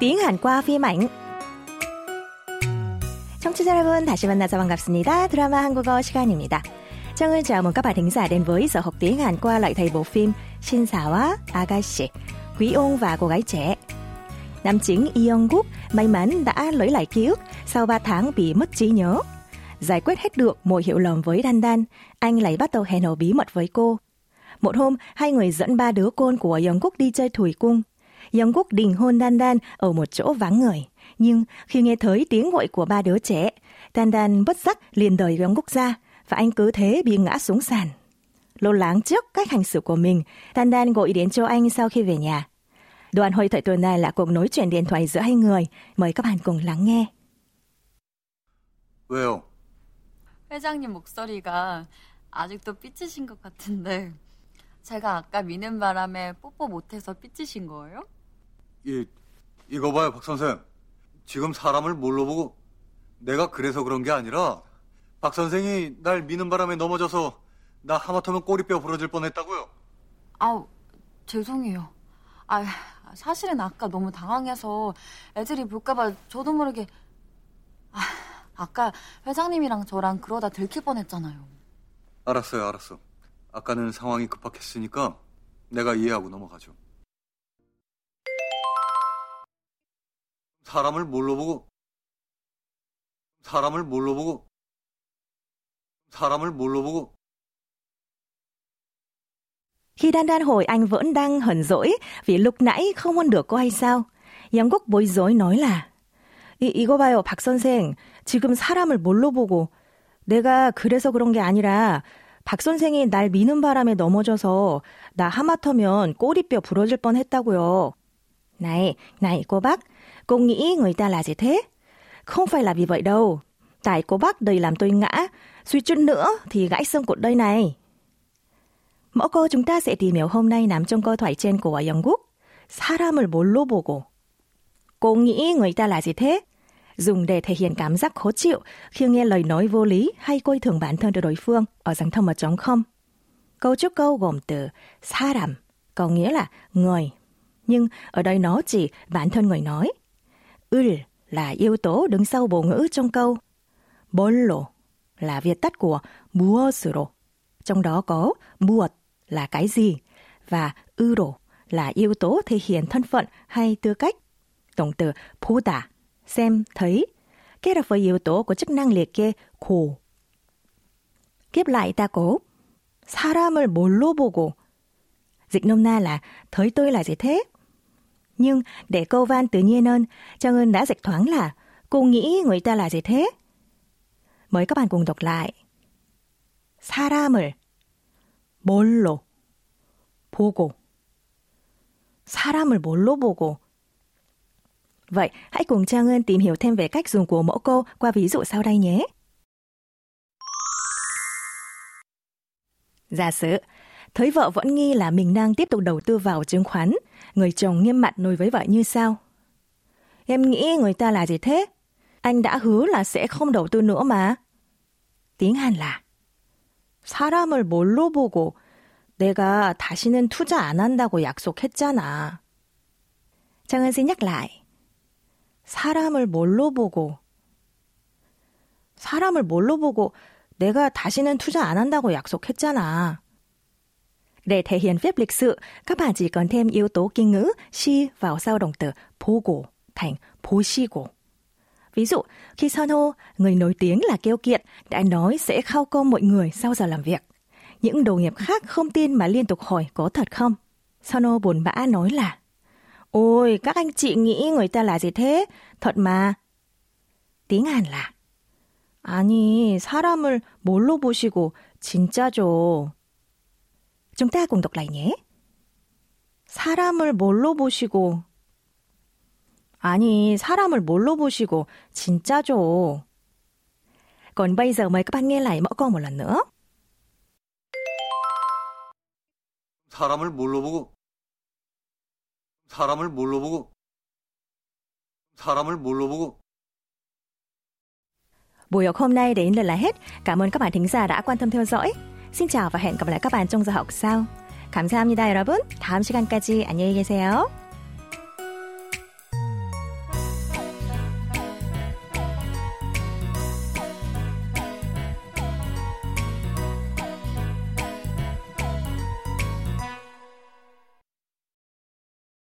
tiếng Hàn qua phim ảnh. 청취자 여러분 다시 만나서 반갑습니다. 드라마 한국어 시간입니다. 정을 chào mừng các bạn thính giả đến với giờ học tiếng Hàn qua lại thầy bộ phim Shinsawa Agashi, Quý ôn và cô gái trẻ. Nam chính Lee Young-guk may mắn đã lấy lại ký ức sau 3 tháng bị mất trí nhớ. Giải quyết hết được mọi hiểu lầm với Dan Dan, anh lại bắt đầu hẹn hò bí mật với cô. Một hôm, hai người dẫn ba đứa con của Young-guk đi chơi thủy cung. Young-guk định hôn Dan Dan ở một chỗ vắng người. Nhưng khi nghe thấy tiếng gọi của ba đứa trẻ, Dan Dan bất giác liền đẩy Young-guk ra và anh cứ thế bị ngã xuống sàn. Lo lắng trước cách hành xử của mình, Dan Dan gọi đến cho anh sau khi về nhà. Đoạn hội thoại tuần này là cuộc nói chuyện điện thoại giữa hai người. Mời các bạn cùng lắng nghe. 왜요? 회장님 목소리가 아직도 삐치신 것 같은데 제가 아까 미는 바람에 뽀뽀 못해서 삐치신 거예요? 이, 이거 봐요, 박 선생. 지금 사람을 뭘로 보고 내가 그래서 그런 게 아니라 박 선생이 날 미는 바람에 넘어져서 나 하마터면 꼬리뼈 부러질 뻔했다고요. 아우 죄송해요. 아 사실은 아까 너무 당황해서 애들이 볼까봐 저도 모르게 아, 아까 회장님이랑 저랑 그러다 들킬 뻔했잖아요. 알았어요, 알았어. 아까는 상황이 급박했으니까 내가 이해하고 넘어가죠. 사람을 뭘로 보고 사람을 뭘로 보고 사람을 뭘로 보고 Khi Dan Dan hỏi anh vẫn đang hờn dỗi vì lúc nãy không hôn được cô hay sao? 영국 bối rối nói là 이, 이거 봐요, 박 선생. 지금 사람을 뭘로 보고 내가 그래서 그런 게 아니라 박 선생이 날 미는 바람에 넘어져서 나 하마터면 꼬리뼈 부러질 뻔 했다고요. Này cô bác, cô nghĩ người ta là gì thế? Không phải là vì vậy đâu. Tại cô bác đầy làm tôi ngã, suy chút nữa thì gãy xương cột đây này. Mẫu câu chúng ta sẽ tìm hiểu hôm nay nằm trong câu thoại trên của 영국. 사람을 뭘로 보고. Cô nghĩ người ta là gì thế? Dùng để thể hiện cảm giác khó chịu khi nghe lời nói vô lý hay coi thường bản thân của đối phương ở dạng thông một trống không. Câu trước câu gồm từ 사람, có nghĩa là người. Nhưng ở đây nó chỉ bản thân người nói. 을 là yếu tố đứng sau bộ ngữ trong câu. 뭘로 là viết tắt của 무엇으로. Trong đó có 무엇 là cái gì và 으로 là yếu tố thể hiện thân phận hay tư cách. Động từ 보다 xem thấy kết hợp với yếu tố của chức năng liệt kê 고. Tiếp lại ta có 사람을 뭘로 보고 dịch nôm na là thấy tôi là gì thế? Nhưng để câu van tự nhiên hơn, Trang Ơn đã dịch thoáng là cô nghĩ người ta là gì thế? Mời các bạn cùng đọc lại. 사람을 뭘로 보고 사람을 뭘로 보고 Vậy, hãy cùng Trang Ơn tìm hiểu thêm về cách dùng của mẫu câu qua ví dụ sau đây nhé. Giả sử, thấy vợ vẫn nghi là mình đang tiếp tục đầu tư vào chứng khoán, người chồng nghiêm mặt nói với vợ như sau. Em nghĩ người ta là gì thế? Anh đã hứa là sẽ không đầu tư nữa mà. tiếng Hàn là 사람을 뭘로 보고 내가 다시는 투자 안 한다고 약속했잖아. 장은 xin nhắc lại. 사람을 뭘로 보고 사람을 뭘로 보고 내가 다시는 투자 안 한다고 약속했잖아. Để thể hiện phép lịch sự, các bạn chỉ cần thêm yếu tố kinh ngữ si vào sau động từ 보고 thành 보시고. Ví dụ, khi Son Ho, người nổi tiếng là kêu kiện, đã nói sẽ khao công mọi người sau giờ làm việc. Những đồng nghiệp khác không tin mà liên tục hỏi có thật không. Son Ho buồn bã nói là Ôi, các anh chị nghĩ người ta là gì thế? Thật mà. tiếng Hàn là 아니, 사람을 뭘로 보시고 진짜죠. Chúng ta cùng đọc lại nhé. 사람을 뭘로 보시고 아니, 사람을 뭘로 보시고 진짜죠. Còn bây giờ mời các bạn nghe lại mẫu câu một lần nữa. 사람을 뭘로 보고 사람을 뭘로 보고 사람을 뭘로 보고 Buổi học hôm nay đến đây là hết. Cảm ơn các bạn thính giả đã quan tâm theo dõi. Xin chào và hẹn gặp lại các bạn trong giờ học sau. 감사합니다, 여러분. 다음 시간까지 안녕히 계세요.